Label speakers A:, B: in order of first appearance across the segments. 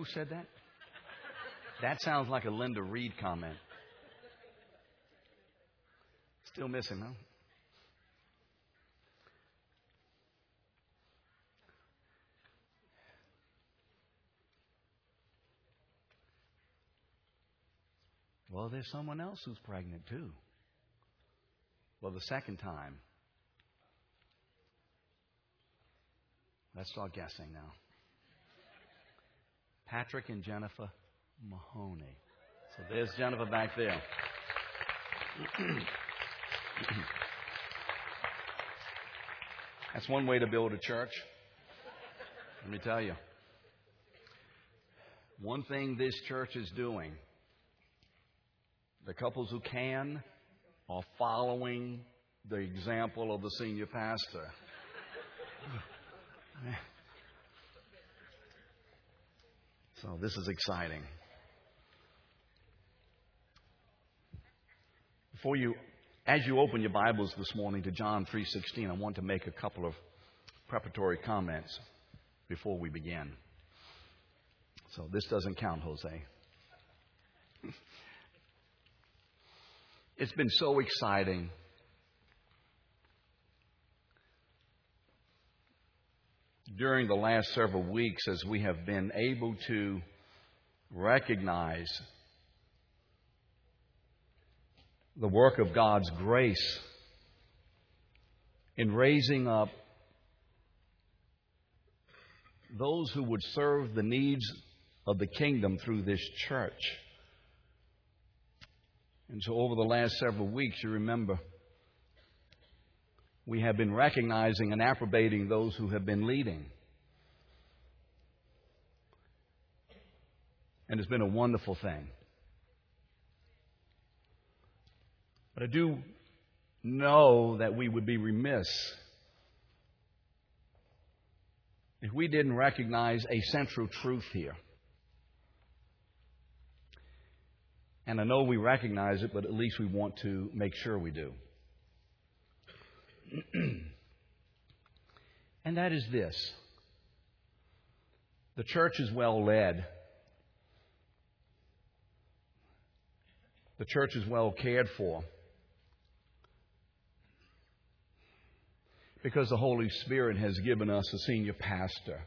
A: Who said that? That sounds like a Linda Reed comment. Still missing, huh? Well, there's someone else who's pregnant too. Well, the second time. Let's start guessing now. Patrick and Jennifer Mahoney. So there's Jennifer back there. That's one way to build a church. Let me tell you. One thing this church is doing, the couples who can are following the example of the senior pastor. So this is exciting. Before you, as you open your Bibles this morning to John 3:16, I want to make a couple of preparatory comments before we begin. So this doesn't count, Jose. It's been so exciting during the last several weeks as we have been able to recognize the work of God's grace in raising up those who would serve the needs of the kingdom through this church. And so, over the last several weeks, you remember, we have been recognizing and approbating those who have been leading. And it's been a wonderful thing. But I do know that we would be remiss if we didn't recognize a central truth here. And I know we recognize it, but at least we want to make sure we do. and that is this the church is well led, the church is well cared for. Because the Holy Spirit has given us a senior pastor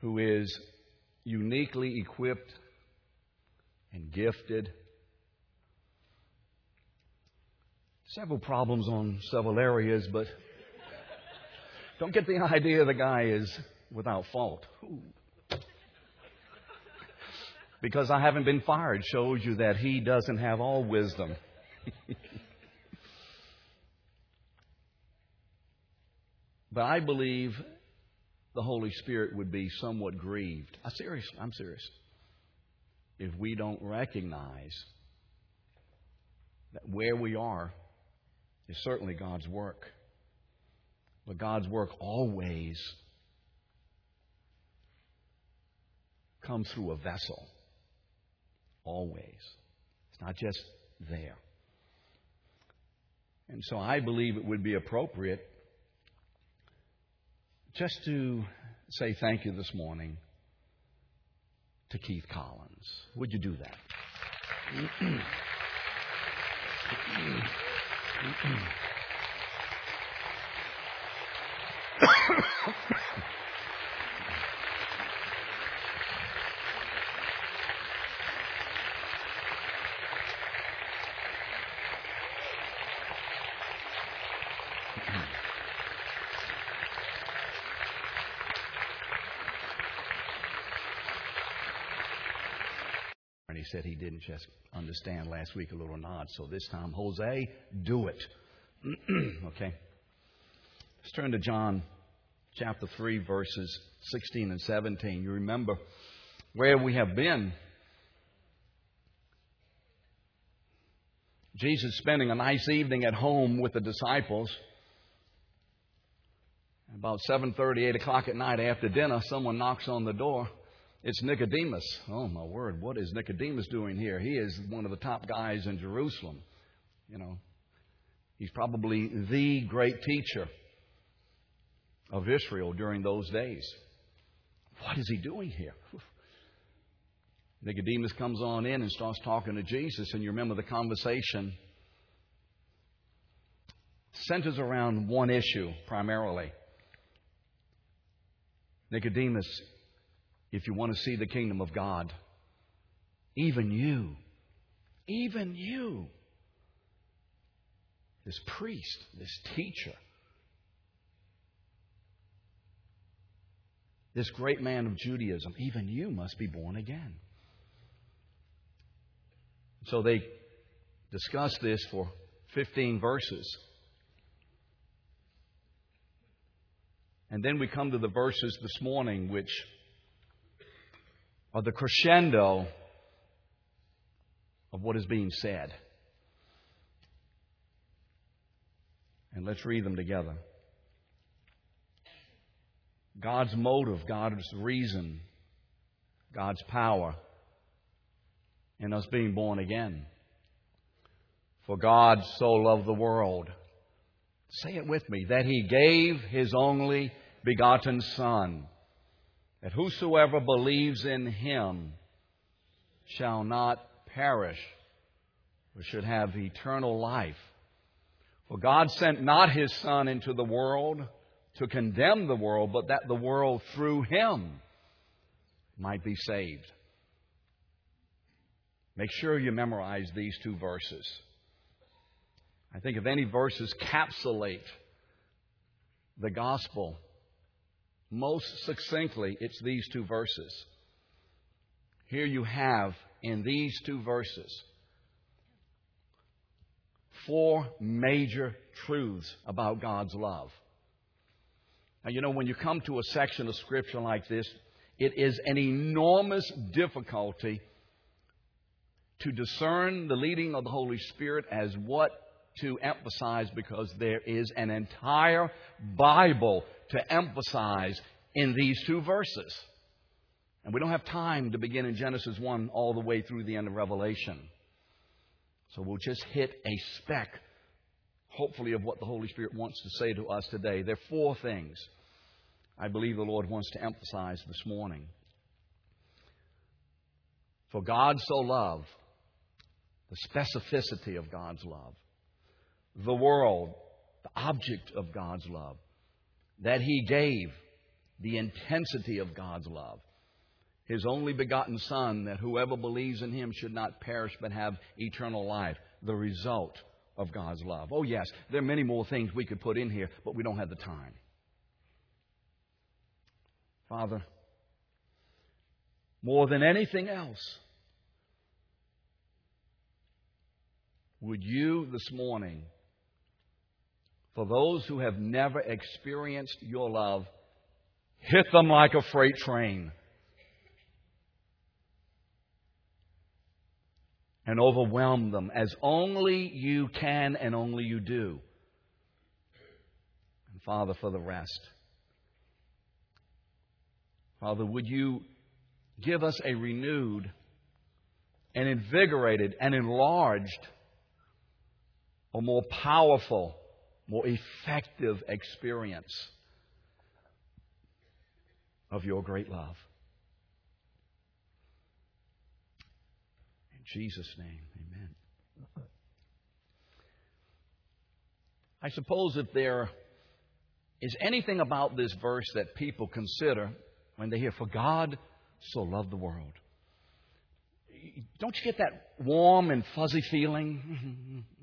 A: who is uniquely equipped and gifted several problems on several areas, but don't get the idea the guy is without fault. Because I haven't been fired shows you that he doesn't have all wisdom. but I believe the Holy Spirit would be somewhat grieved. I serious, I'm serious. If we don't recognize that where we are is certainly God's work. But God's work always comes through a vessel. Always. It's not just there. And so I believe it would be appropriate just to say thank you this morning to Keith Collins. Would you do that? And he said he didn't just understand last week a little nod. So this time, Jose, do it. okay? Let's turn to John chapter 3, verses 16 and 17. You remember where we have been. Jesus spending a nice evening at home with the disciples. About 7:30, 8 o'clock at night after dinner, someone knocks on the door. It's Nicodemus. Oh my word, what is Nicodemus doing here? He is one of the top guys in Jerusalem. You know, he's probably the great teacher of Israel during those days. What is he doing here? Nicodemus comes on in and starts talking to Jesus, and you remember the conversation centers around one issue primarily. Nicodemus, if you want to see the kingdom of God, even you, even you, this priest, this teacher, this great man of Judaism, even you must be born again. So they discuss this for 15 verses. And then we come to the verses this morning which are the crescendo of what is being said. And let's read them together. God's motive, God's reason, God's power in us being born again. For God so loved the world. Say it with me that He gave His only begotten Son, that whosoever believes in Him shall not perish, but should have eternal life. For God sent not His Son into the world to condemn the world, but that the world through Him might be saved. Make sure you memorize these two verses. I think if any verses capsulate the gospel most succinctly, it's these two verses. Here you have in these two verses four major truths about God's love. Now, you know, when you come to a section of Scripture like this, it is an enormous difficulty to discern the leading of the Holy Spirit as what to emphasize because there is an entire Bible to emphasize in these two verses. And we don't have time to begin in Genesis 1 all the way through the end of Revelation. So we'll just hit a speck, hopefully, of what the Holy Spirit wants to say to us today. There are four things I believe the Lord wants to emphasize this morning. For God so loved, the specificity of God's love, the world, the object of God's love, that He gave, the intensity of God's love. His only begotten Son, that whoever believes in Him should not perish but have eternal life. The result of God's love. Oh, yes, there are many more things we could put in here, but we don't have the time. Father, more than anything else, would you this morning, for those who have never experienced your love, hit them like a freight train and overwhelm them as only you can and only you do. And Father, for the rest, Father, would you give us a renewed and invigorated and enlarged or more powerful, more effective experience of your great love. In Jesus' name, amen. I suppose if there is anything about this verse that people consider when they hear, For God so loved the world. Don't you get that warm and fuzzy feeling?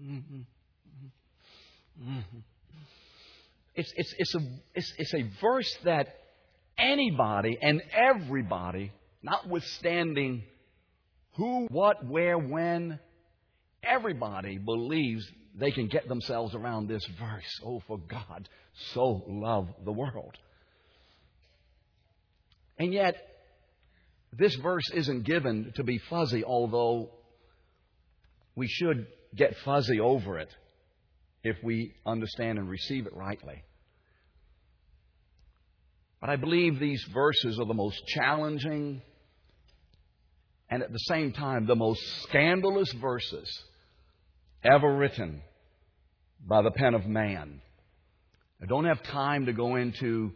A: It's, it's, it's, a, it's, it's a verse that anybody and everybody, notwithstanding who, what, where, when, everybody believes they can get themselves around this verse. Oh, for God so loved the world. And yet, this verse isn't given to be fuzzy, although we should get fuzzy over it if we understand and receive it rightly. But I believe these verses are the most challenging and at the same time the most scandalous verses ever written by the pen of man. I don't have time to go into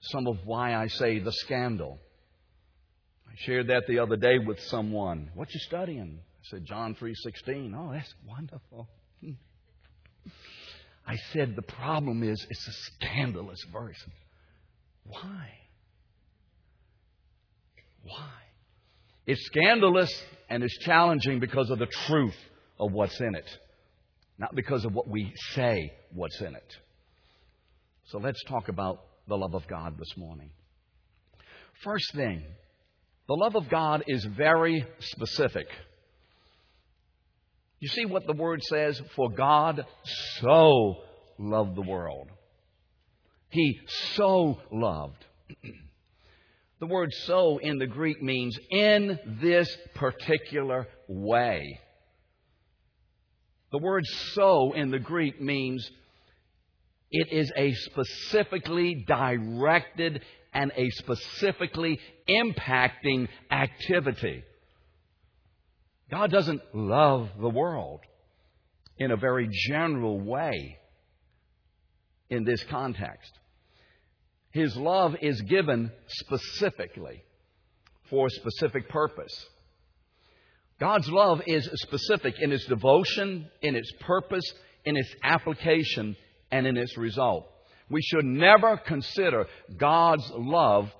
A: some of why I say the scandal. I shared that the other day with someone. What you studying? I said John 3:16. Oh, that's wonderful. I said the problem is it's a scandalous verse. Why? Why? It's scandalous and it's challenging because of the truth of what's in it, not because of what we say what's in it. So let's talk about the love of God this morning. First thing, the love of God is very specific. You see what the word says? For God so loved the world. He so loved. the word so in the Greek means in this particular way. The word so in the Greek means it is a specifically directed and a specifically impacting activity. God doesn't love the world in a very general way in this context. His love is given specifically for a specific purpose. God's love is specific in its devotion, in its purpose, in its application, and in its result. We should never consider God's love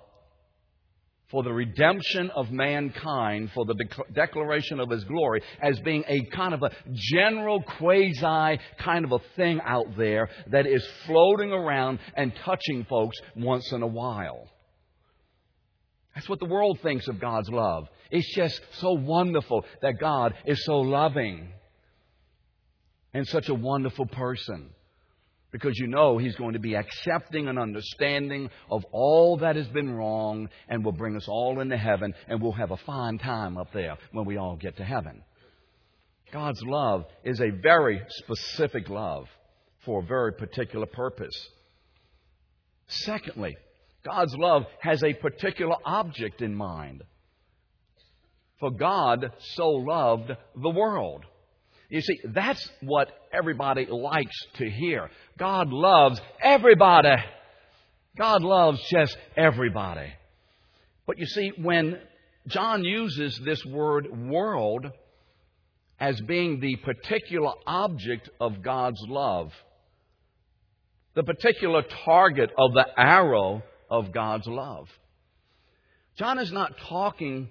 A: for the redemption of mankind, for the declaration of His glory, as being a kind of a general quasi kind of a thing out there that is floating around and touching folks once in a while. That's what the world thinks of God's love. It's just so wonderful that God is so loving and such a wonderful person because you know He's going to be accepting and understanding of all that has been wrong and will bring us all into heaven and we'll have a fine time up there when we all get to heaven. God's love is a very specific love for a very particular purpose. Secondly, God's love has a particular object in mind. For God so loved the world. You see, that's what everybody likes to hear. God loves everybody. God loves just everybody. But you see, when John uses this word world as being the particular object of God's love, the particular target of the arrow of God's love, John is not talking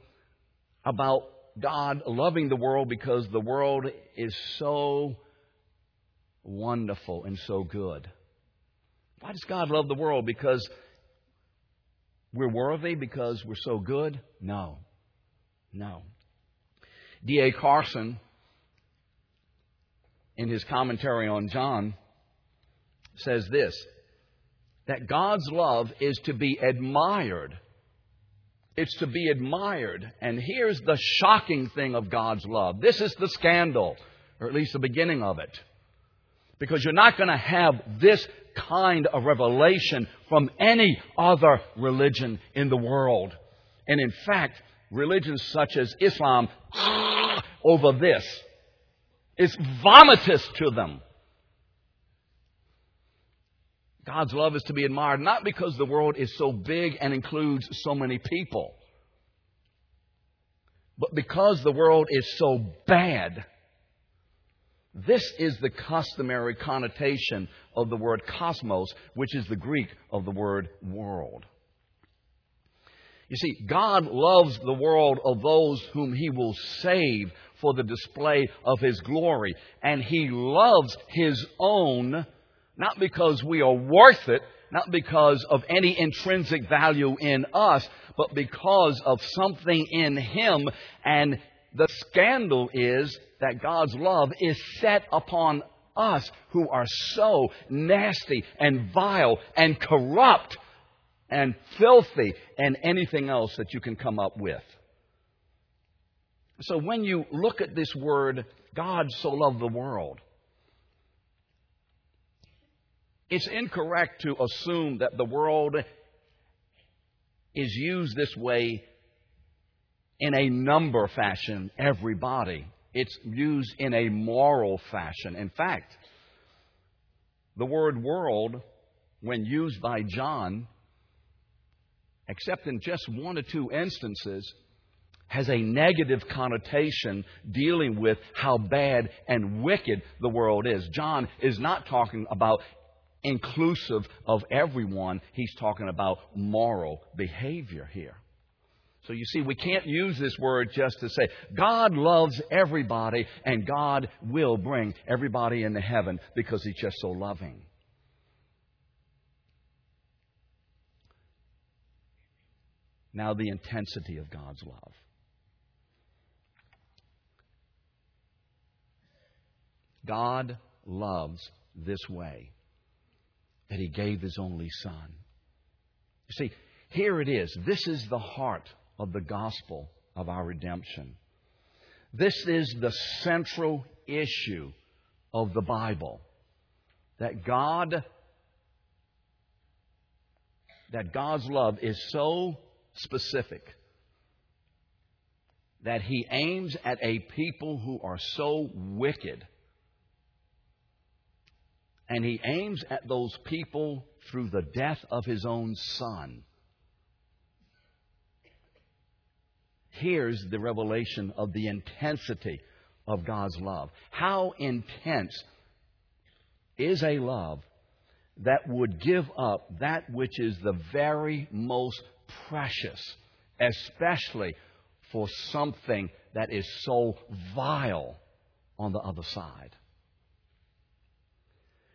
A: about God loving the world because the world is so wonderful and so good. Why does God love the world? Because we're worthy? Because we're so good? No. No. D.A. Carson, in his commentary on John, says this that God's love is to be admired it's to be admired. And here's the shocking thing of God's love. This is the scandal, or at least the beginning of it. Because you're not going to have this kind of revelation from any other religion in the world. And in fact, religions such as Islam over this. It's vomitous to them. God's love is to be admired not because the world is so big and includes so many people, but because the world is so bad. This is the customary connotation of the word cosmos, which is the Greek of the word world. You see, God loves the world of those whom He will save for the display of His glory, and He loves His own not because we are worth it, not because of any intrinsic value in us, but because of something in Him. And the scandal is that God's love is set upon us who are so nasty and vile and corrupt and filthy and anything else that you can come up with. So when you look at this word, God so loved the world, it's incorrect to assume that the world is used this way in a number fashion, everybody. It's used in a moral fashion. In fact, the word world, when used by John, except in just one or two instances, has a negative connotation dealing with how bad and wicked the world is. John is not talking about inclusive of everyone, he's talking about moral behavior here. So you see, we can't use this word just to say, God loves everybody and God will bring everybody into heaven because He's just so loving. Now, the intensity of God's love. God loves this way that He gave His only Son. You see, here it is. This is the heart of the gospel of our redemption. This is the central issue of the Bible. That God that God's love is so specific that he aims at a people who are so wicked. And he aims at those people through the death of his own son. Here's the revelation of the intensity of God's love. How intense is a love that would give up that which is the very most precious, especially for something that is so vile on the other side?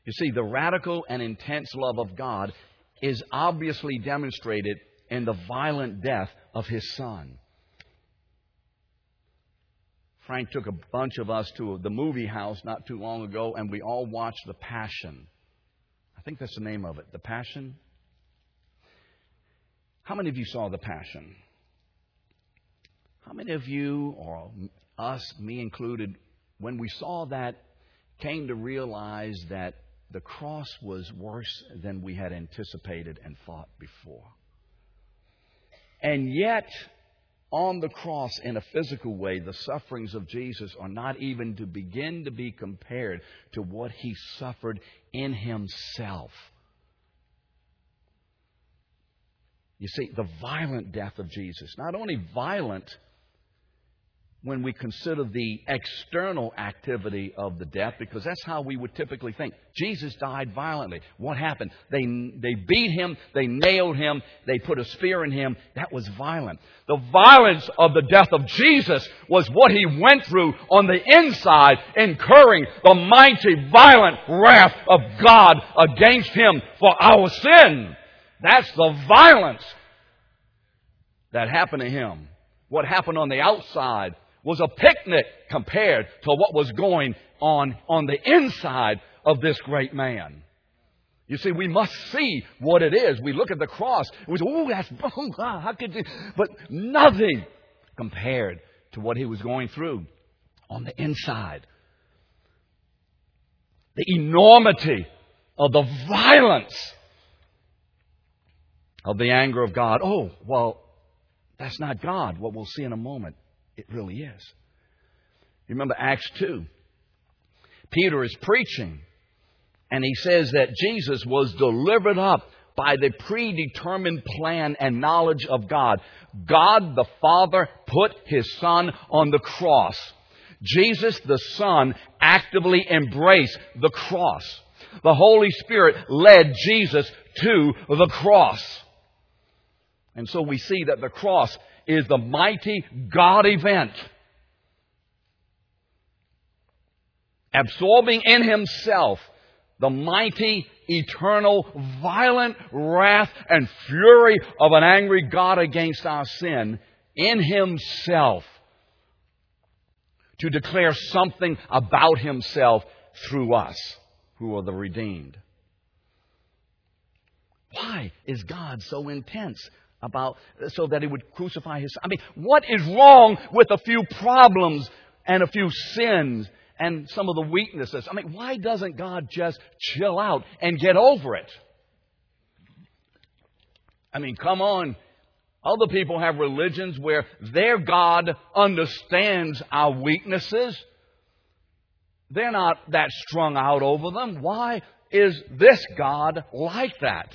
A: You see, the radical and intense love of God is obviously demonstrated in the violent death of his son. Frank took a bunch of us to the movie house not too long ago, and we all watched The Passion. I think that's the name of it, The Passion. How many of you saw The Passion? How many of you, or us, me included, when we saw that, came to realize that the cross was worse than we had anticipated and thought before? And yet, on the cross in a physical way, the sufferings of Jesus are not even to begin to be compared to what he suffered in himself. You see, the violent death of Jesus, not only violent when we consider the external activity of the death, because that's how we would typically think. Jesus died violently. What happened? They, they beat him, they nailed him, they put a spear in him. That was violent. The violence of the death of Jesus was what he went through on the inside, incurring the mighty, violent wrath of God against him for our sin. That's the violence that happened to him. What happened on the outside was a picnic compared to what was going on on the inside of this great man. You see, we must see what it is. We look at the cross we say, oh, that's, oh, how could you? But nothing compared to what he was going through on the inside. The enormity of the violence of the anger of God. Oh, well, that's not God, what we'll see in a moment. It really is. You remember Acts 2? Peter is preaching, and he says that Jesus was delivered up by the predetermined plan and knowledge of God. God the Father put his Son on the cross. Jesus the Son actively embraced the cross. The Holy Spirit led Jesus to the cross. And so we see that the cross is the mighty God event. Absorbing in himself the mighty, eternal, violent wrath and fury of an angry God against our sin in himself to declare something about himself through us who are the redeemed. Why is God so intense? About so that he would crucify his son. I mean, what is wrong with a few problems and a few sins and some of the weaknesses? I mean, why doesn't God just chill out and get over it? I mean, come on. Other people have religions where their God understands our weaknesses. They're not that strung out over them. Why is this God like that?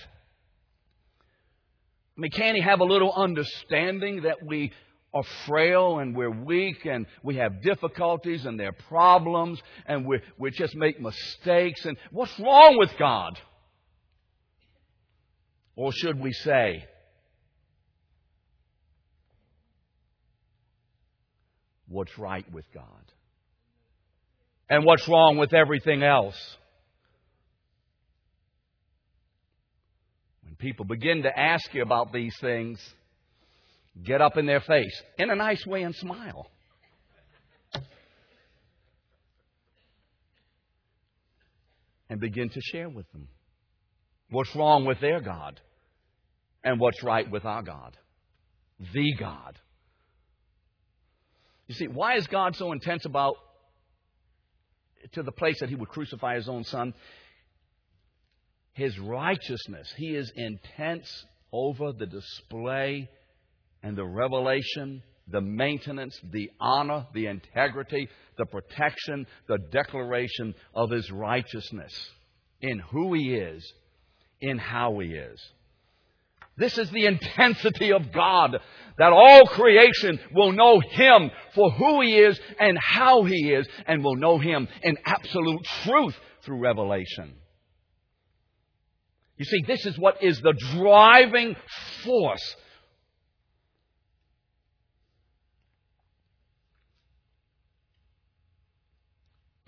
A: I mean, can he have a little understanding that we are frail and we're weak and we have difficulties and there are problems and we we just make mistakes and what's wrong with God? Or should we say, what's right with God? And what's wrong with everything else? People begin to ask you about these things, get up in their face in a nice way and smile. And begin to share with them what's wrong with their God and what's right with our God. The God. You see, why is God so intense about to the place that he would crucify his own son? His righteousness. He is intense over the display and the revelation, the maintenance, the honor, the integrity, the protection, the declaration of his righteousness in who he is, in how he is. This is the intensity of God, that all creation will know Him for who He is and how He is, and will know Him in absolute truth through revelation. You see, this is what is the driving force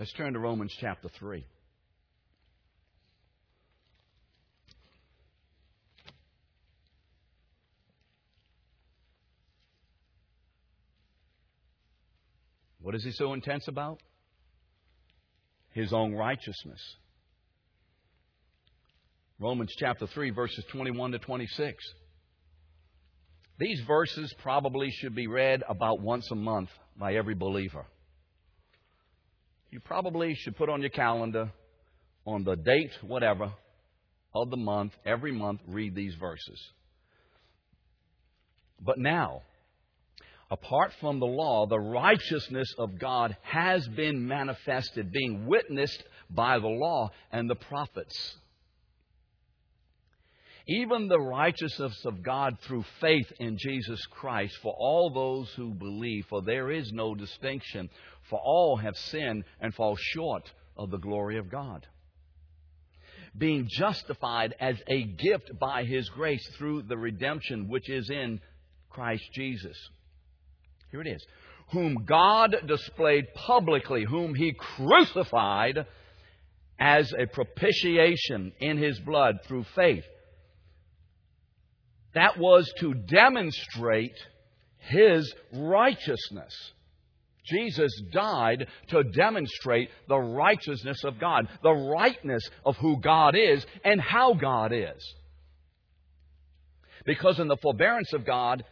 A: Let's turn to Romans chapter 3. What is he so intense about? His own righteousness. Romans chapter 3, verses 21 to 26. These verses probably should be read about once a month by every believer. You probably should put on your calendar on the date, whatever, of the month, every month, read these verses. But now, apart from the law, the righteousness of God has been manifested, being witnessed by the law and the prophets. Even the righteousness of God through faith in Jesus Christ for all those who believe, for there is no distinction, for all have sinned and fall short of the glory of God. Being justified as a gift by His grace through the redemption which is in Christ Jesus here it is. Whom God displayed publicly, whom he crucified as a propitiation in his blood through faith. That was to demonstrate his righteousness. Jesus died to demonstrate the righteousness of God, the rightness of who God is and how God is. Because in the forbearance of God,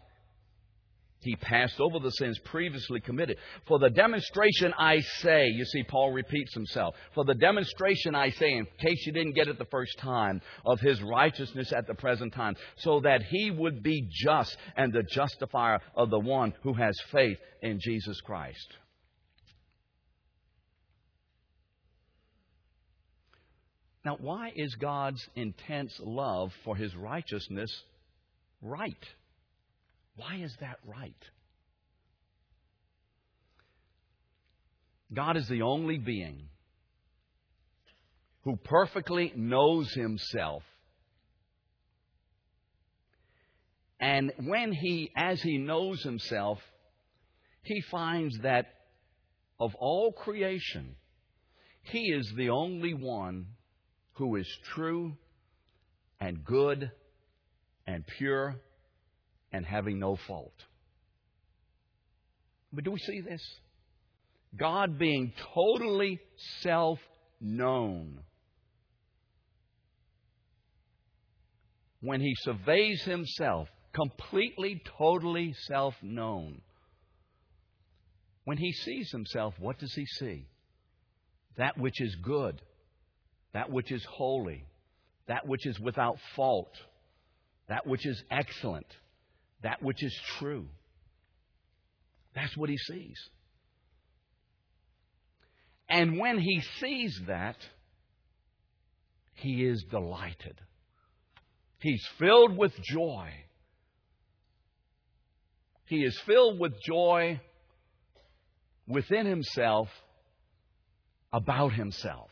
A: he passed over the sins previously committed. For the demonstration I say, you see, Paul repeats himself. For the demonstration I say, in case you didn't get it the first time, of his righteousness at the present time, so that he would be just and the justifier of the one who has faith in Jesus Christ. Now, why is God's intense love for his righteousness right? Why is that right? God is the only being who perfectly knows himself. And when he, as he knows himself, he finds that of all creation, he is the only one who is true and good and pure and having no fault. But do we see this? God being totally self known. When he surveys himself, completely, totally self known. When he sees himself, what does he see? That which is good, that which is holy, that which is without fault, that which is excellent, that which is true. That's what he sees. And when he sees that, he is delighted. He's filled with joy He is filled with joy within himself about himself.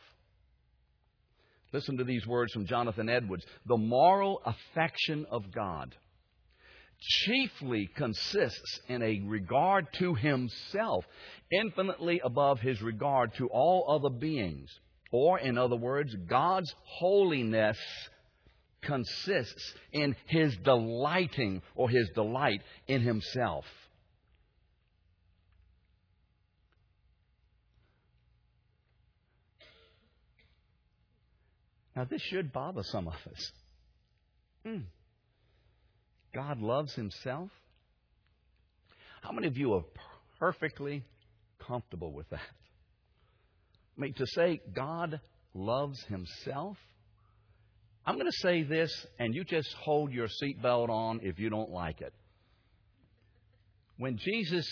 A: Listen to these words from Jonathan Edwards. The moral affection of God chiefly consists in a regard to himself, infinitely above his regard to all other beings. Or, in other words, God's holiness consists in his delighting or his delight in himself. Now, this should bother some of us. Hmm. God loves Himself? How many of you are perfectly comfortable with that? I mean, to say God loves Himself? I'm going to say this, and you just hold your seatbelt on if you don't like it. When Jesus,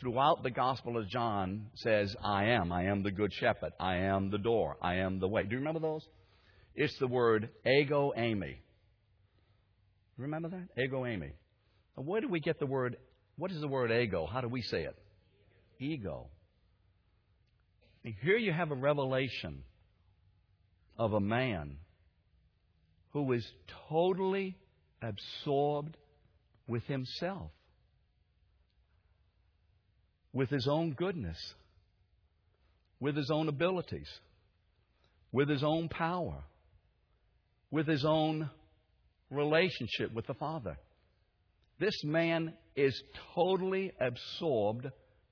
A: throughout the Gospel of John, says, I am, I am the good shepherd, I am the door, I am the way. Do you remember those? It's the word ego eimi. Remember that? Ego eimi. Where do we get the word? What is the word ego? How do we say it? Ego. Here you have a revelation of a man who is totally absorbed with himself, with his own goodness, with his own abilities, with his own power, with his own relationship with the Father. This man is totally absorbed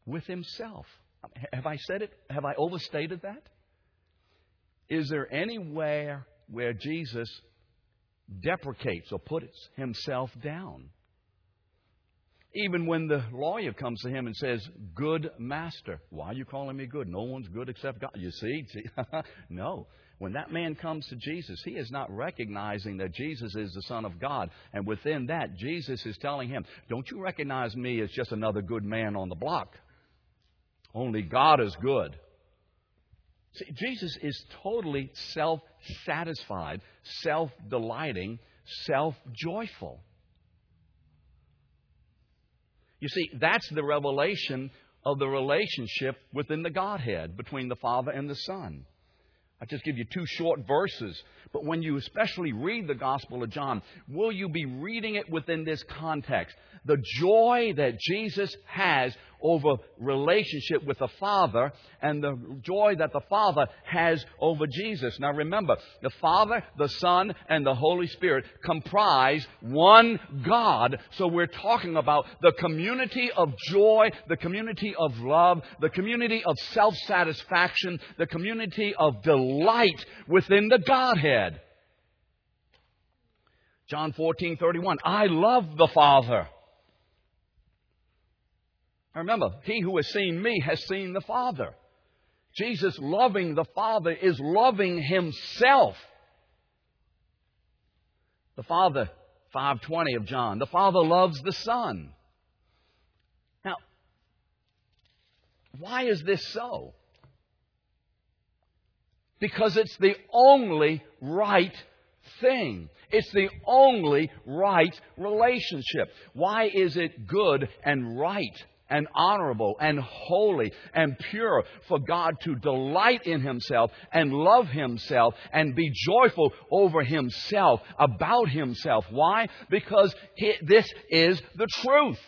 A: with himself. Have I said it? Have I overstated that? Is there anywhere where Jesus deprecates or puts himself down? Even when the lawyer comes to him and says, Good master, why are you calling me good? No one's good except God. You see? no. When that man comes to Jesus, he is not recognizing that Jesus is the Son of God. And within that, Jesus is telling him, Don't you recognize me as just another good man on the block? Only God is good. See, Jesus is totally self satisfied, self delighting, self joyful. You see, that's the revelation of the relationship within the Godhead between the Father and the Son. I just give you two short verses. But when you especially read the Gospel of John, will you be reading it within this context? The joy that Jesus has over relationship with the Father and the joy that the Father has over Jesus. Now remember, the Father, the Son, and the Holy Spirit comprise one God. So we're talking about the community of joy, the community of love, the community of self-satisfaction, the community of delight within the Godhead. John 14, 31. I love the Father Remember, he who has seen me has seen the Father. Jesus loving the Father is loving himself. The Father, 520 of John, the Father loves the Son. Now, why is this so? Because it's the only right thing. It's the only right relationship. Why is it good and right and honorable and holy and pure for God to delight in Himself and love Himself and be joyful over Himself, about Himself. Why? Because he, this is the truth.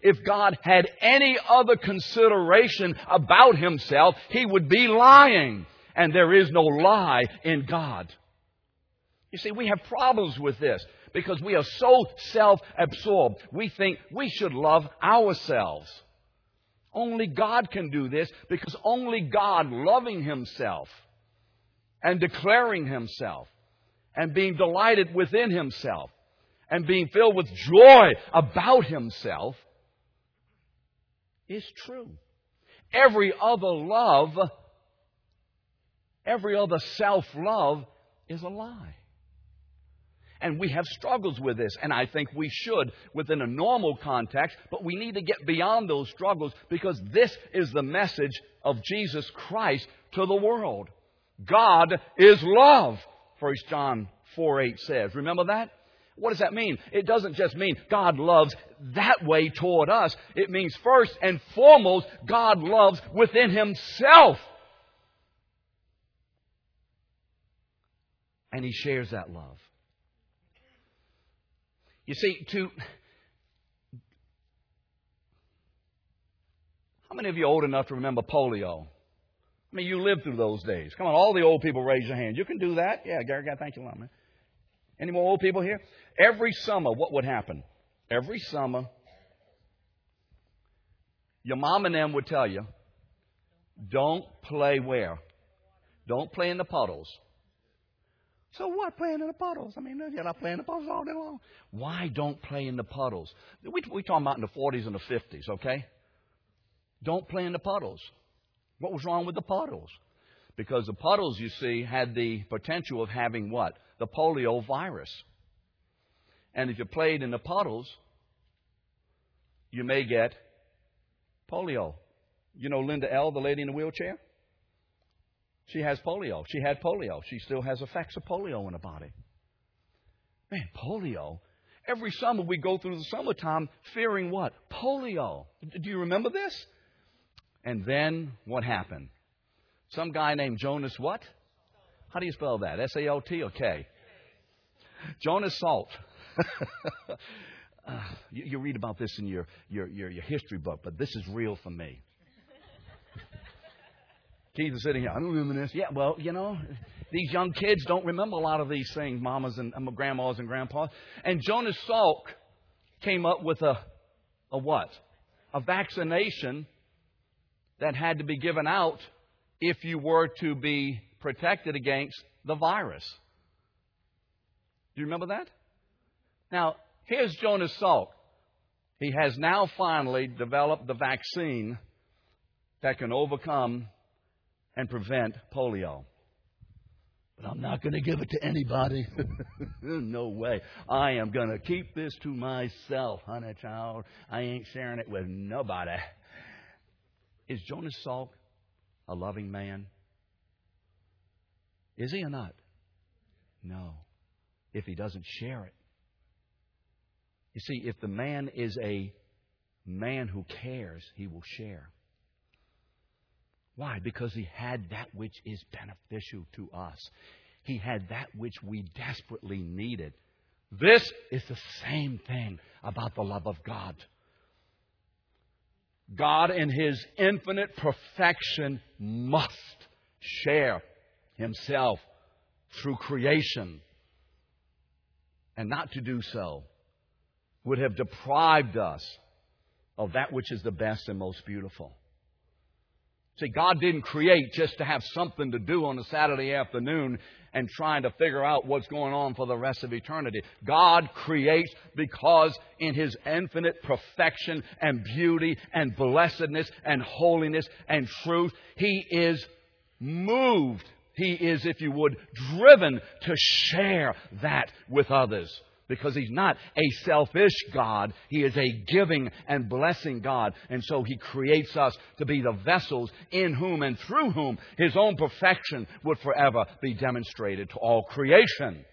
A: If God had any other consideration about Himself, He would be lying. And there is no lie in God. You see, we have problems with this because we are so self absorbed. We think we should love ourselves. Only God can do this because only God, loving Himself and declaring Himself and being delighted within Himself and being filled with joy about Himself, is true. Every other love, every other self love is a lie. And we have struggles with this, and I think we should within a normal context, but we need to get beyond those struggles because this is the message of Jesus Christ to the world. God is love, 1 John 4 8 says. Remember that? What does that mean? It doesn't just mean God loves that way toward us. It means first and foremost, God loves within Himself. And He shares that love. You see, to. How many of you are old enough to remember polio? I mean, you lived through those days. Come on, all the old people raise your hand. You can do that. Yeah, Gary, God, thank you a lot, man. Any more old people here? Every summer, what would happen? Every summer, your mom and them would tell you, don't play where? Don't play in the puddles. So what, playing in the puddles? I mean, you're not playing in the puddles all day long. Why don't play in the puddles? We, we talking about in the 40s and the 50s, okay? Don't play in the puddles. What was wrong with the puddles? Because the puddles, you see, had the potential of having what? The polio virus. And if you played in the puddles, you may get polio. You know Linda L., the lady in the wheelchair? She has polio. She had polio. She still has effects of polio in her body. Man, polio. Every summer we go through the summertime fearing what? Polio. Do you remember this? And then what happened? Some guy named Jonas what? How do you spell that? S A L T or K? Jonas Salt. uh, you, you, read about this in your, your, your, your history book, but this is real for me. Keith is sitting here. I don't remember this. Yeah, well, you know, these young kids don't remember a lot of these things, mamas and um, grandmas and grandpas. And Jonas Salk came up with a, a what? A vaccination that had to be given out if you were to be protected against the virus. Do you remember that? Now, here's Jonas Salk. He has now finally developed the vaccine that can overcome and prevent polio. But I'm not going to give it to anybody. no way. I am going to keep this to myself, honey child. I ain't sharing it with nobody. Is Jonas Salk a loving man? Is he or not? No. If he doesn't share it. You see, if the man is a man who cares, he will share. Why? Because he had that which is beneficial to us. He had that which we desperately needed. This is the same thing about the love of God. God, in His infinite perfection, must share Himself through creation. And not to do so would have deprived us of that which is the best and most beautiful. See, God didn't create just to have something to do on a Saturday afternoon and trying to figure out what's going on for the rest of eternity. God creates because in His infinite perfection and beauty and blessedness and holiness and truth, He is moved. He is, if you would, driven to share that with others because he's not a selfish God. He is a giving and blessing God. And so he creates us to be the vessels in whom and through whom his own perfection would forever be demonstrated to all creation.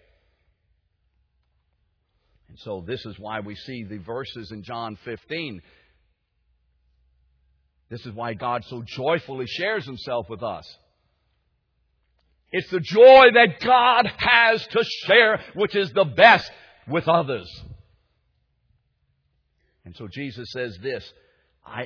A: And so this is why we see the verses in John 15. This is why God so joyfully shares himself with us. It's the joy that God has to share, which is the best with others. And so Jesus says this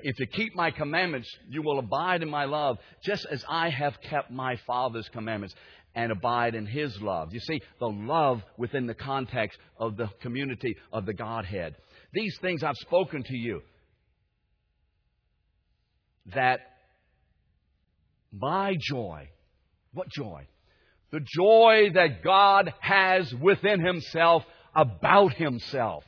A: If you keep my commandments, you will abide in my love, just as I have kept my Father's commandments and abide in his love. You see, the love within the context of the community of the Godhead. These things I've spoken to you that my joy, what joy? The joy that God has within himself about himself.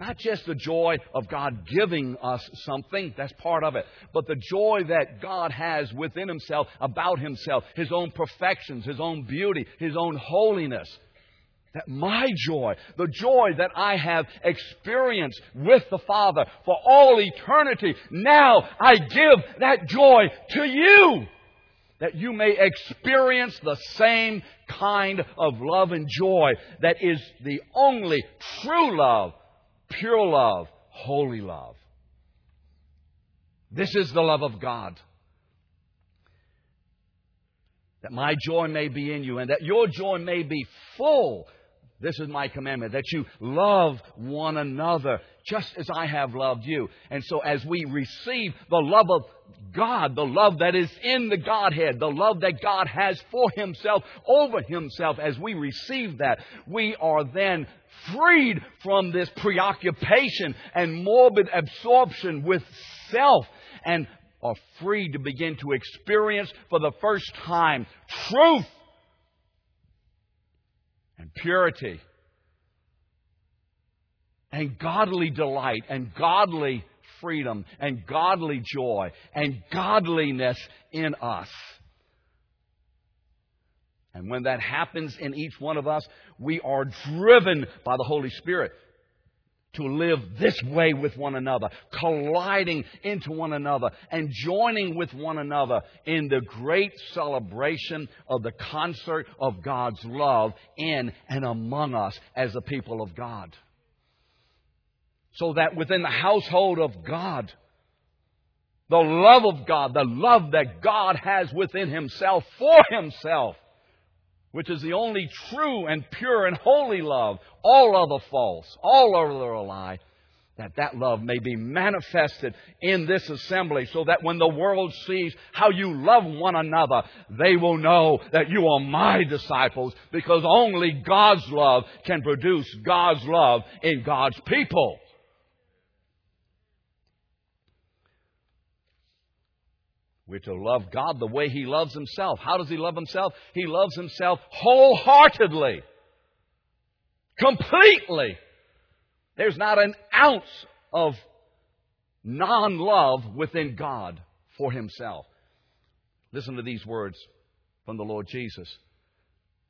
A: Not just the joy of God giving us something, that's part of it, but the joy that God has within himself about himself, his own perfections, his own beauty, his own holiness. That my joy, the joy that I have experienced with the Father for all eternity, now I give that joy to you. That you may experience the same kind of love and joy that is the only true love, pure love, holy love. This is the love of God. That my joy may be in you and that your joy may be full this is my commandment, that you love one another just as I have loved you. And so as we receive the love of God, the love that is in the Godhead, the love that God has for Himself, over Himself, as we receive that, we are then freed from this preoccupation and morbid absorption with self and are free to begin to experience for the first time truth and purity and godly delight and godly freedom and godly joy and godliness in us. And when that happens in each one of us, we are driven by the Holy Spirit to live this way with one another, colliding into one another, and joining with one another in the great celebration of the concert of God's love in and among us as the people of God. So that within the household of God, the love of God, the love that God has within Himself for Himself, which is the only true and pure and holy love, all other false, all other a lie, that that love may be manifested in this assembly so that when the world sees how you love one another, they will know that you are my disciples because only God's love can produce God's love in God's people. We're to love God the way He loves Himself. How does He love Himself? He loves Himself wholeheartedly, completely. There's not an ounce of non love within God for Himself. Listen to these words from the Lord Jesus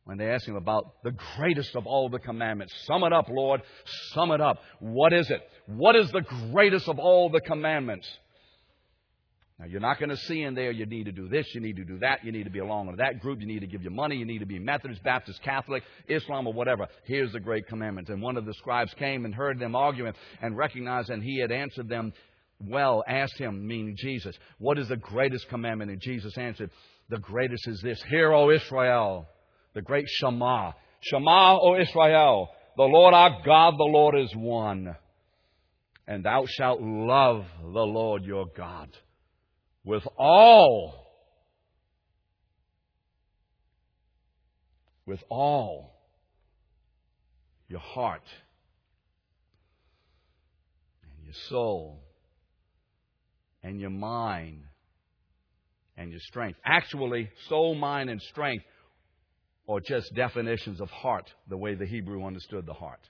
A: when they asked Him about the greatest of all the commandments. Sum it up, Lord. Sum it up. What is it? What is the greatest of all the commandments? Now, you're not going to see in there you need to do this, you need to do that, you need to be along with that group, you need to give your money, you need to be Methodist, Baptist, Catholic, Islam, or whatever. Here's the great commandment. And one of the scribes came and heard them arguing and recognized, and he had answered them well, asked him, meaning Jesus, what is the greatest commandment? And Jesus answered, the greatest is this Hear, O Israel, the great Shema. Shema, O Israel, the Lord our God, the Lord is one. And thou shalt love the Lord your God with all, with all your heart and your soul and your mind and your strength. Actually, soul, mind, and strength are just definitions of heart, the way the Hebrew understood the heart.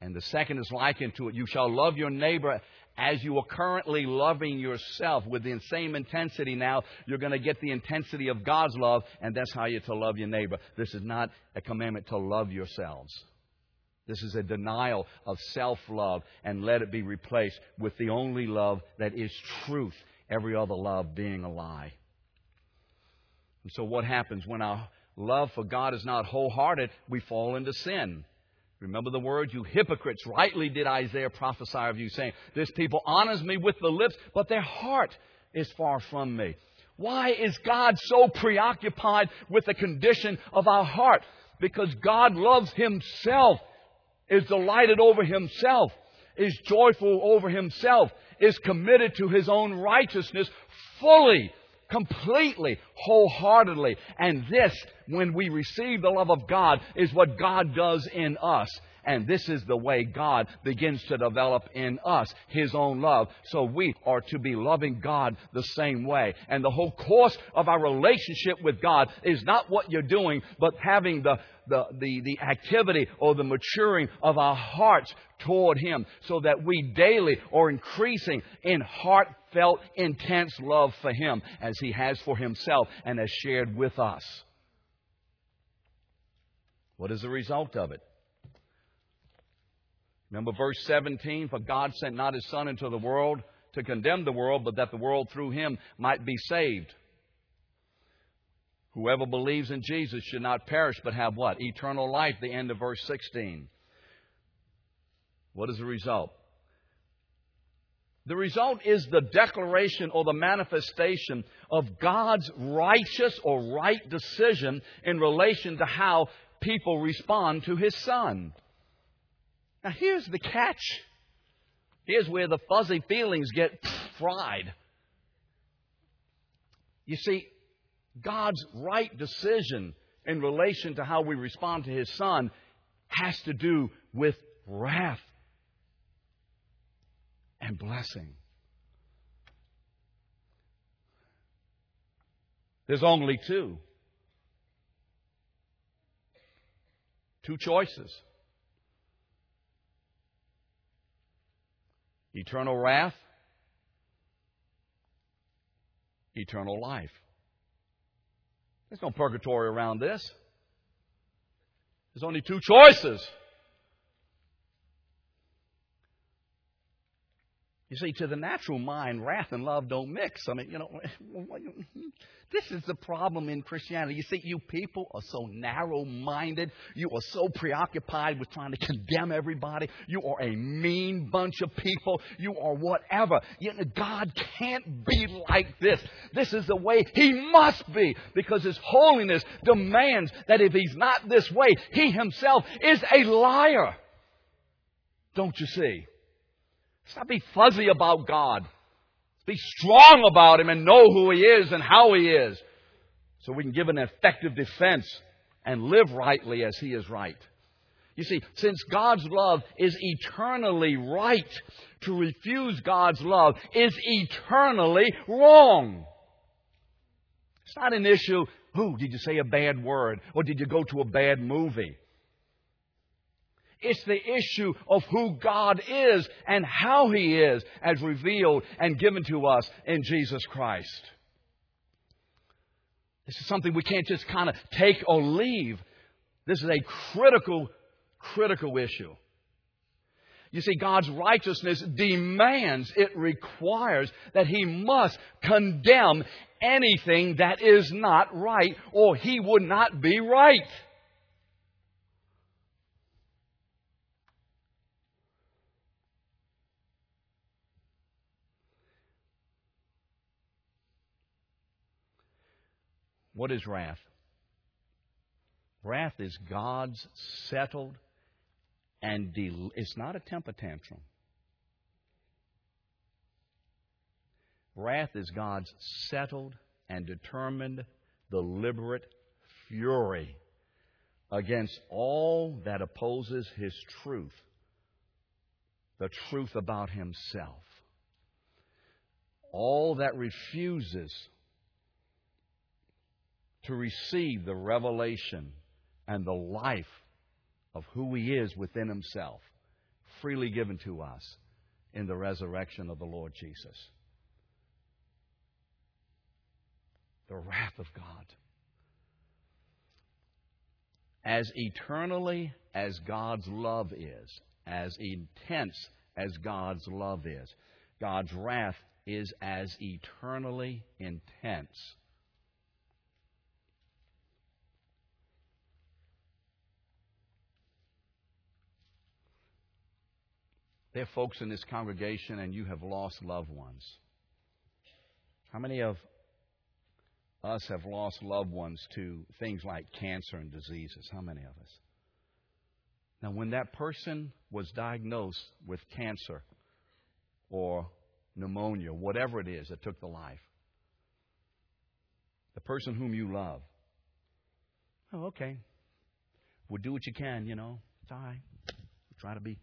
A: And the second is likened to it. You shall love your neighbor as you are currently loving yourself with the same intensity now, you're going to get the intensity of God's love, and that's how you're to love your neighbor. This is not a commandment to love yourselves. This is a denial of self love, and let it be replaced with the only love that is truth, every other love being a lie. And so, what happens when our love for God is not wholehearted? We fall into sin. Remember the word, you hypocrites. Rightly did Isaiah prophesy of you, saying, This people honors me with the lips, but their heart is far from me. Why is God so preoccupied with the condition of our heart? Because God loves Himself, is delighted over Himself, is joyful over Himself, is committed to His own righteousness fully completely, wholeheartedly. And this, when we receive the love of God, is what God does in us. And this is the way God begins to develop in us His own love. So we are to be loving God the same way. And the whole course of our relationship with God is not what you're doing, but having the, the, the, the activity or the maturing of our hearts toward Him so that we daily are increasing in heartfelt, intense love for Him as He has for Himself and has shared with us. What is the result of it? Remember verse 17? For God sent not his Son into the world to condemn the world, but that the world through him might be saved. Whoever believes in Jesus should not perish, but have what? Eternal life, the end of verse 16. What is the result? The result is the declaration or the manifestation of God's righteous or right decision in relation to how people respond to His Son. Now, here's the catch. Here's where the fuzzy feelings get fried. You see, God's right decision in relation to how we respond to His Son has to do with wrath and blessing. There's only two. Two choices eternal wrath, eternal life. There's no purgatory around this. There's only two choices. You see, to the natural mind, wrath and love don't mix. I mean, you know, this is the problem in Christianity. You see, you people are so narrow minded. You are so preoccupied with trying to condemn everybody. You are a mean bunch of people. You are whatever. You know, God can't be like this. This is the way He must be because His holiness demands that if He's not this way, He Himself is a liar. Don't you see? Stop be fuzzy about God. Be strong about Him and know who He is and how He is. So we can give an effective defense and live rightly as He is right. You see, since God's love is eternally right, to refuse God's love is eternally wrong. It's not an issue, who, did you say a bad word? Or did you go to a bad movie? It's the issue of who God is and how He is as revealed and given to us in Jesus Christ. This is something we can't just kind of take or leave. This is a critical, critical issue. You see, God's righteousness demands, it requires that He must condemn anything that is not right, or He would not be right. What is wrath? Wrath is God's settled and del- it's not a temper tantrum. Wrath is God's settled and determined, deliberate fury against all that opposes His truth, the truth about Himself. All that refuses to receive the revelation and the life of who He is within Himself, freely given to us in the resurrection of the Lord Jesus. The wrath of God. As eternally as God's love is, as intense as God's love is, God's wrath is as eternally intense There are folks in this congregation and you have lost loved ones. How many of us have lost loved ones to things like cancer and diseases? How many of us? Now, when that person was diagnosed with cancer or pneumonia, whatever it is that took the life, the person whom you love, oh, okay, we'll do what you can, you know, it's all right. We'll try to be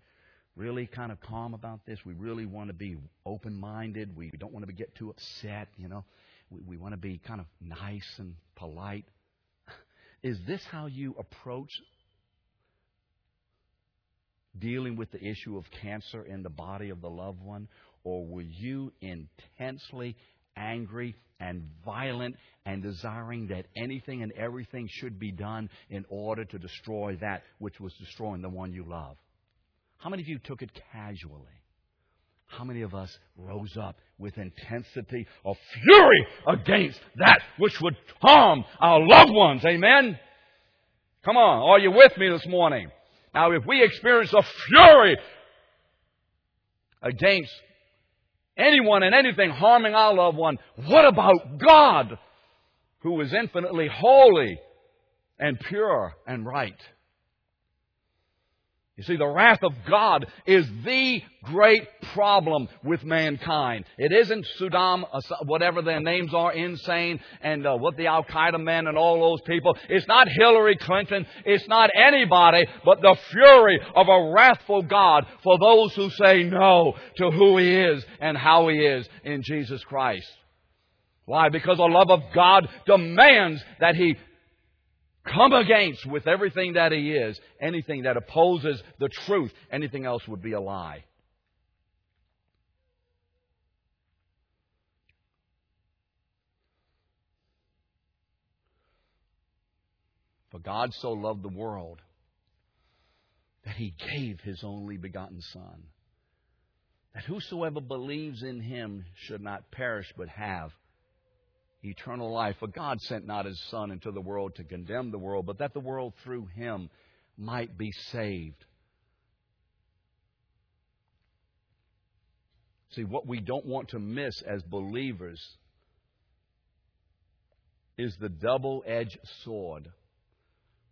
A: really kind of calm about this. We really want to be open minded. We don't want to get too upset, you know. We, we want to be kind of nice and polite. Is this how you approach dealing with the issue of cancer in the body of the loved one? Or were you intensely angry and violent and desiring that anything and everything should be done in order to destroy that which was destroying the one you love? How many of you took it casually? How many of us rose up with intensity of fury against that which would harm our loved ones? Amen? Come on, are you with me this morning? Now, if we experience a fury against anyone and anything harming our loved one, what about God, who is infinitely holy and pure and right? You see, the wrath of God is the great problem with mankind. It isn't Saddam, whatever their names are, insane, and uh, what the Al Qaeda men and all those people. It's not Hillary Clinton. It's not anybody, but the fury of a wrathful God for those who say no to who He is and how He is in Jesus Christ. Why? Because the love of God demands that He come against with everything that he is anything that opposes the truth. Anything else would be a lie. For God so loved the world that he gave his only begotten Son, that whosoever believes in him should not perish but have eternal life. For God sent not his Son into the world to condemn the world, but that the world through him might be saved. See, what we don't want to miss as believers is the double edged sword.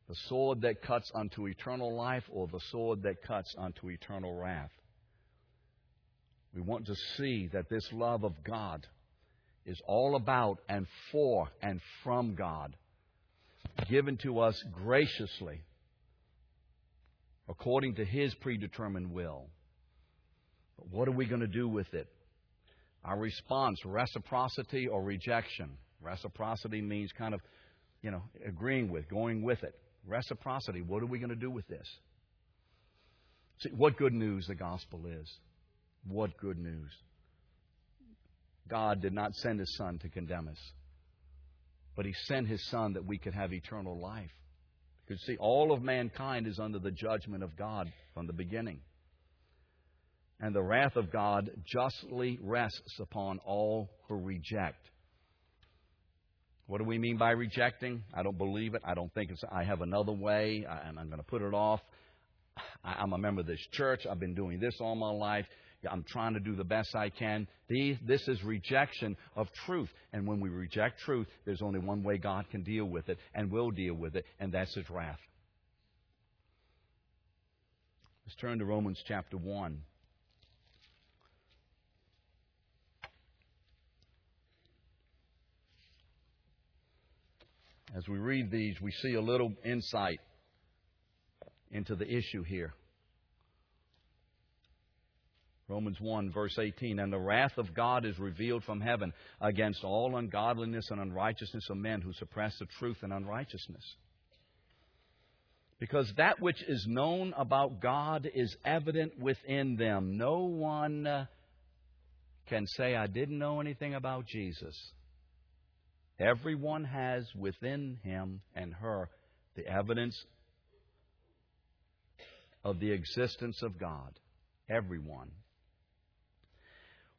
A: The sword that cuts unto eternal life or the sword that cuts unto eternal wrath. We want to see that this love of God is all about and for and from God, given to us graciously according to His predetermined will. But what are we going to do with it? Our response, reciprocity or rejection. Reciprocity means kind of, you know, agreeing with, going with it. Reciprocity, what are we going to do with this? See, what good news the gospel is. What good news. God did not send His Son to condemn us, but He sent His Son that we could have eternal life. Because, see, all of mankind is under the judgment of God from the beginning. And the wrath of God justly rests upon all who reject. What do we mean by rejecting? I don't believe it. I don't think it's, I have another way, and I'm going to put it off. I'm a member of this church. I've been doing this all my life. I'm trying to do the best I can. This is rejection of truth. And when we reject truth, there's only one way God can deal with it and will deal with it, and that's His wrath. Let's turn to Romans chapter 1. As we read these, we see a little insight into the issue here. Romans 1, verse 18. And the wrath of God is revealed from heaven against all ungodliness and unrighteousness of men who suppress the truth in unrighteousness. Because that which is known about God is evident within them. No one uh, can say, I didn't know anything about Jesus. Everyone has within him and her the evidence of the existence of God. Everyone.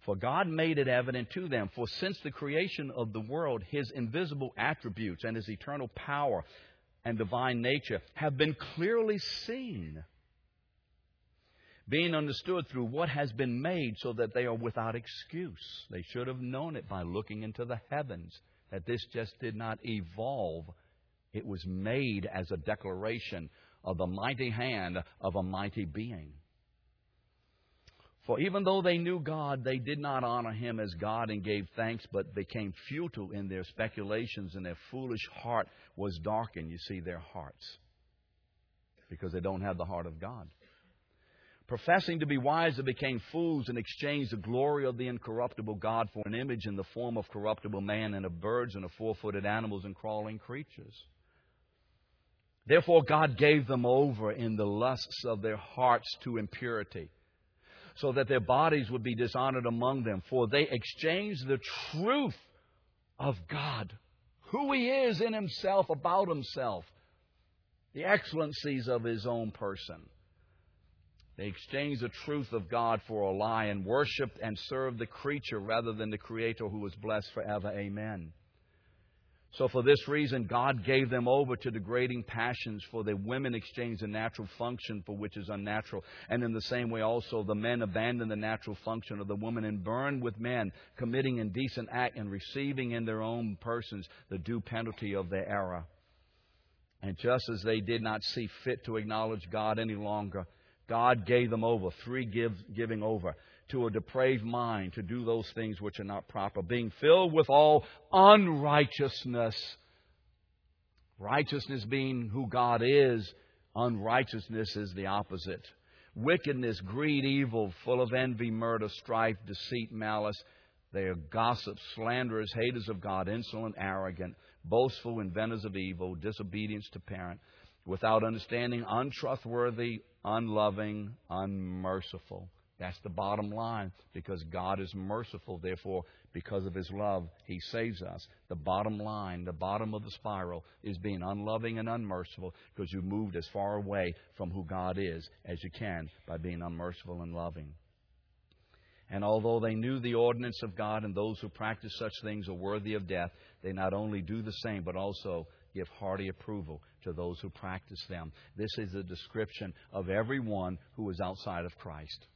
A: For God made it evident to them. For since the creation of the world, His invisible attributes and His eternal power and divine nature have been clearly seen, being understood through what has been made, so that they are without excuse. They should have known it by looking into the heavens, that this just did not evolve. It was made as a declaration of the mighty hand of a mighty being. For even though they knew God, they did not honor him as God and gave thanks, but became futile in their speculations, and their foolish heart was darkened. You see, their hearts. Because they don't have the heart of God. Professing to be wise, they became fools and exchanged the glory of the incorruptible God for an image in the form of corruptible man and of birds and of four footed animals and crawling creatures. Therefore, God gave them over in the lusts of their hearts to impurity so that their bodies would be dishonored among them. For they exchanged the truth of God, who He is in Himself, about Himself, the excellencies of His own person, They exchanged the truth of God for a lie and worshiped and served the creature rather than the Creator who was blessed forever. Amen. So, for this reason, God gave them over to degrading passions, for the women exchanged the natural function for which is unnatural. And in the same way, also, the men abandoned the natural function of the woman and burned with men, committing indecent act and receiving in their own persons the due penalty of their error. And just as they did not see fit to acknowledge God any longer, God gave them over, three give, giving over, to a depraved mind to do those things which are not proper, being filled with all unrighteousness. Righteousness being who God is, unrighteousness is the opposite. Wickedness, greed, evil, full of envy, murder, strife, deceit, malice. They are gossips, slanderers, haters of God, insolent, arrogant, boastful, inventors of evil, disobedience to parent, without understanding, untrustworthy, unloving, unmerciful. That's the bottom line because God is merciful. Therefore, because of His love, He saves us. The bottom line, the bottom of the spiral, is being unloving and unmerciful because you moved as far away from who God is as you can by being unmerciful and loving. And although they knew the ordinance of God and those who practice such things are worthy of death, they not only do the same, but also give hearty approval to those who practice them. This is a description of everyone who is outside of Christ.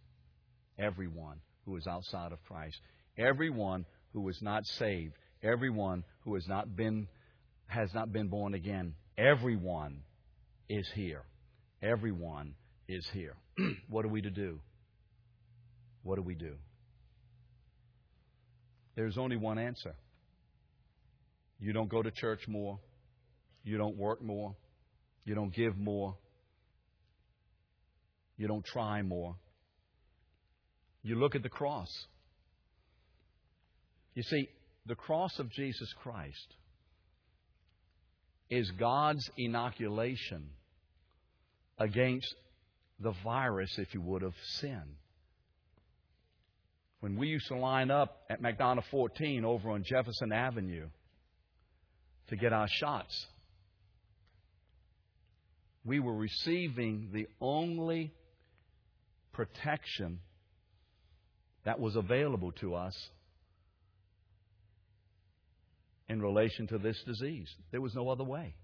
A: Everyone who is outside of Christ. Everyone who is not saved. Everyone who has not been has not been born again. Everyone is here. Everyone is here. what are we to do? What do we do? There's only one answer. You don't go to church more. You don't work more. You don't give more. You don't try more. You look at the cross. You see, the cross of Jesus Christ is God's inoculation against the virus, if you would, of sin. When we used to line up at McDonogh 14 over on Jefferson Avenue to get our shots, we were receiving the only protection that was available to us in relation to this disease. There was no other way.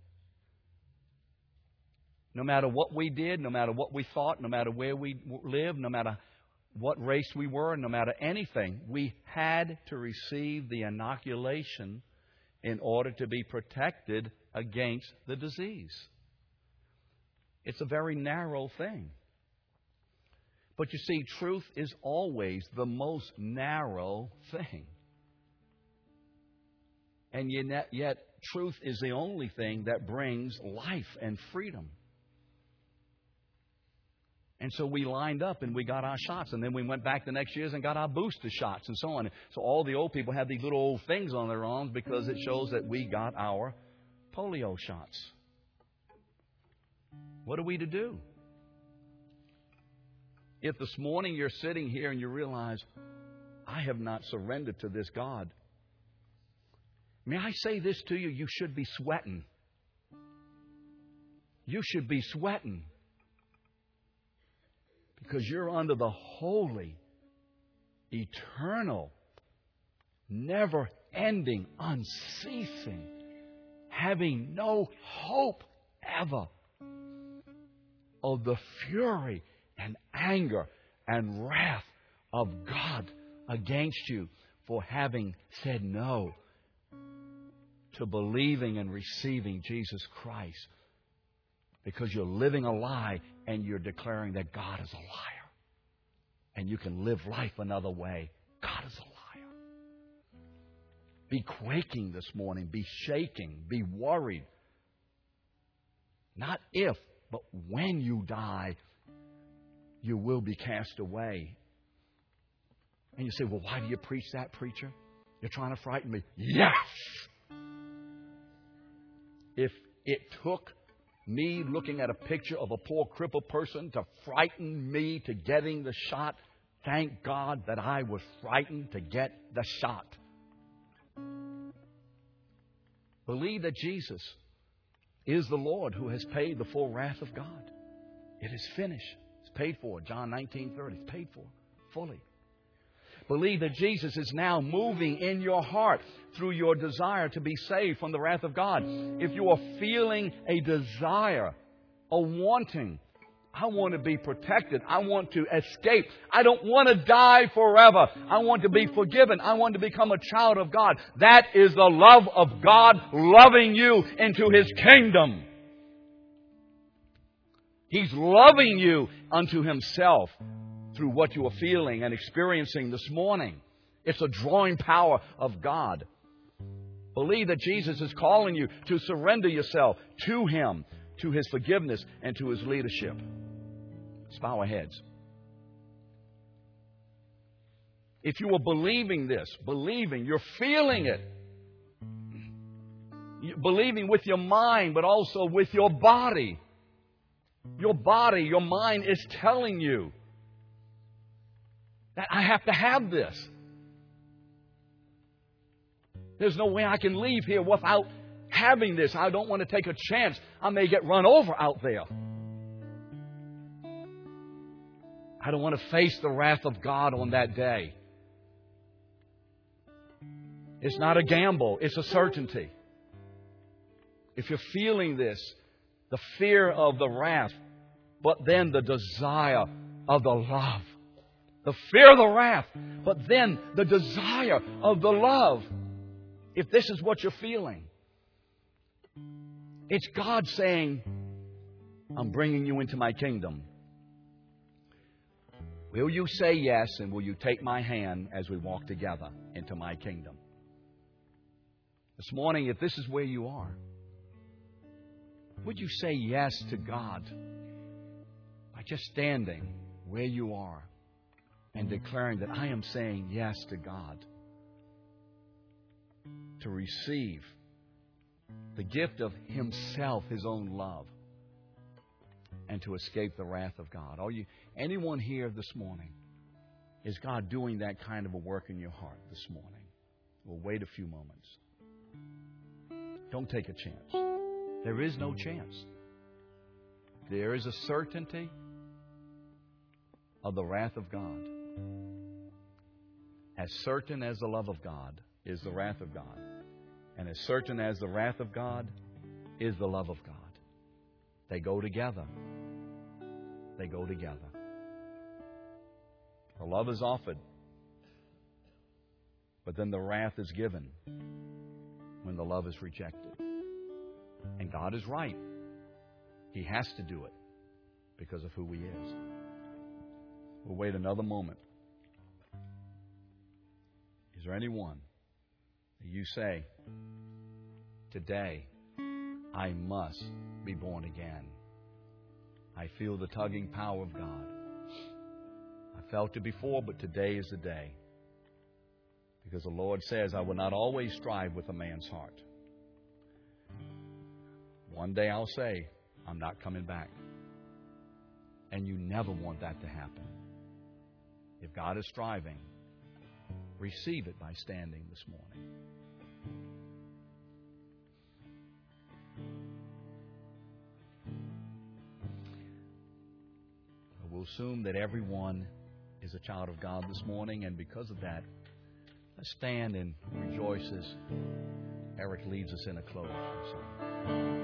A: No matter what we did, no matter what we thought, no matter where we lived, no matter what race we were, no matter anything, we had to receive the inoculation in order to be protected against the disease. It's a very narrow thing. But you see, truth is always the most narrow thing. And yet, yet, truth is the only thing that brings life and freedom. And so we lined up and we got our shots. And then we went back the next years and got our booster shots and so on. So all the old people have these little old things on their arms because it shows that we got our polio shots. What are we to do? If this morning you're sitting here and you realize, I have not surrendered to this God, may I say this to you? You should be sweating. You should be sweating because you're under the holy, eternal, never ending, unceasing, having no hope ever of the fury and anger and wrath of God against you for having said no to believing and receiving Jesus Christ because you're living a lie and you're declaring that God is a liar. And you can live life another way. God is a liar. Be quaking this morning, be shaking, be worried. Not if, but when you die, you will be cast away. And you say, Well, why do you preach that, preacher? You're trying to frighten me. Yes! If it took me looking at a picture of a poor crippled person to frighten me to getting the shot, thank God that I was frightened to get the shot. Believe that Jesus is the Lord who has paid the full wrath of God. It is finished. Paid for. John 19:30. It's paid for fully. Believe that Jesus is now moving in your heart through your desire to be saved from the wrath of God. If you are feeling a desire, a wanting, I want to be protected. I want to escape. I don't want to die forever. I want to be forgiven. I want to become a child of God. That is the love of God loving you into His kingdom. He's loving you unto Himself through what you are feeling and experiencing this morning. It's a drawing power of God. Believe that Jesus is calling you to surrender yourself to Him, to His forgiveness, and to His leadership. Let's bow our heads. If you are believing this, believing, you're feeling it, you're believing with your mind, but also with your body. Your body, your mind is telling you that I have to have this. There's no way I can leave here without having this. I don't want to take a chance. I may get run over out there. I don't want to face the wrath of God on that day. It's not a gamble, it's a certainty. If you're feeling this, the fear of the wrath, but then the desire of the love the fear of the wrath, but then the desire of the love. If this is what you're feeling, it's God saying, I'm bringing you into my kingdom. Will you say yes and will you take my hand as we walk together into my kingdom? This morning, if this is where you are, would you say yes to God by just standing where you are? and declaring that I am saying yes to God. To receive the gift of Himself, His own love, and to escape the wrath of God. Are you anyone here this morning? Is God doing that kind of a work in your heart this morning? We'll wait a few moments. Don't take a chance. There is no chance. There is a certainty of the wrath of God. As certain as the love of God is the wrath of God, and as certain as the wrath of God is the love of God. They go together. They go together. The love is offered, but then the wrath is given when the love is rejected. And God is right. He has to do it because of who He is. We'll wait another moment. Is there anyone that you say, Today, I must be born again? I feel the tugging power of God. I felt it before, but today is the day. Because the Lord says, I will not always strive with a man's heart. One day I'll say, I'm not coming back. And you never want that to happen. If God is striving, receive it by standing this morning. We'll assume that everyone is a child of God this morning, and because of that, let's stand and rejoice as Eric leads us in a close.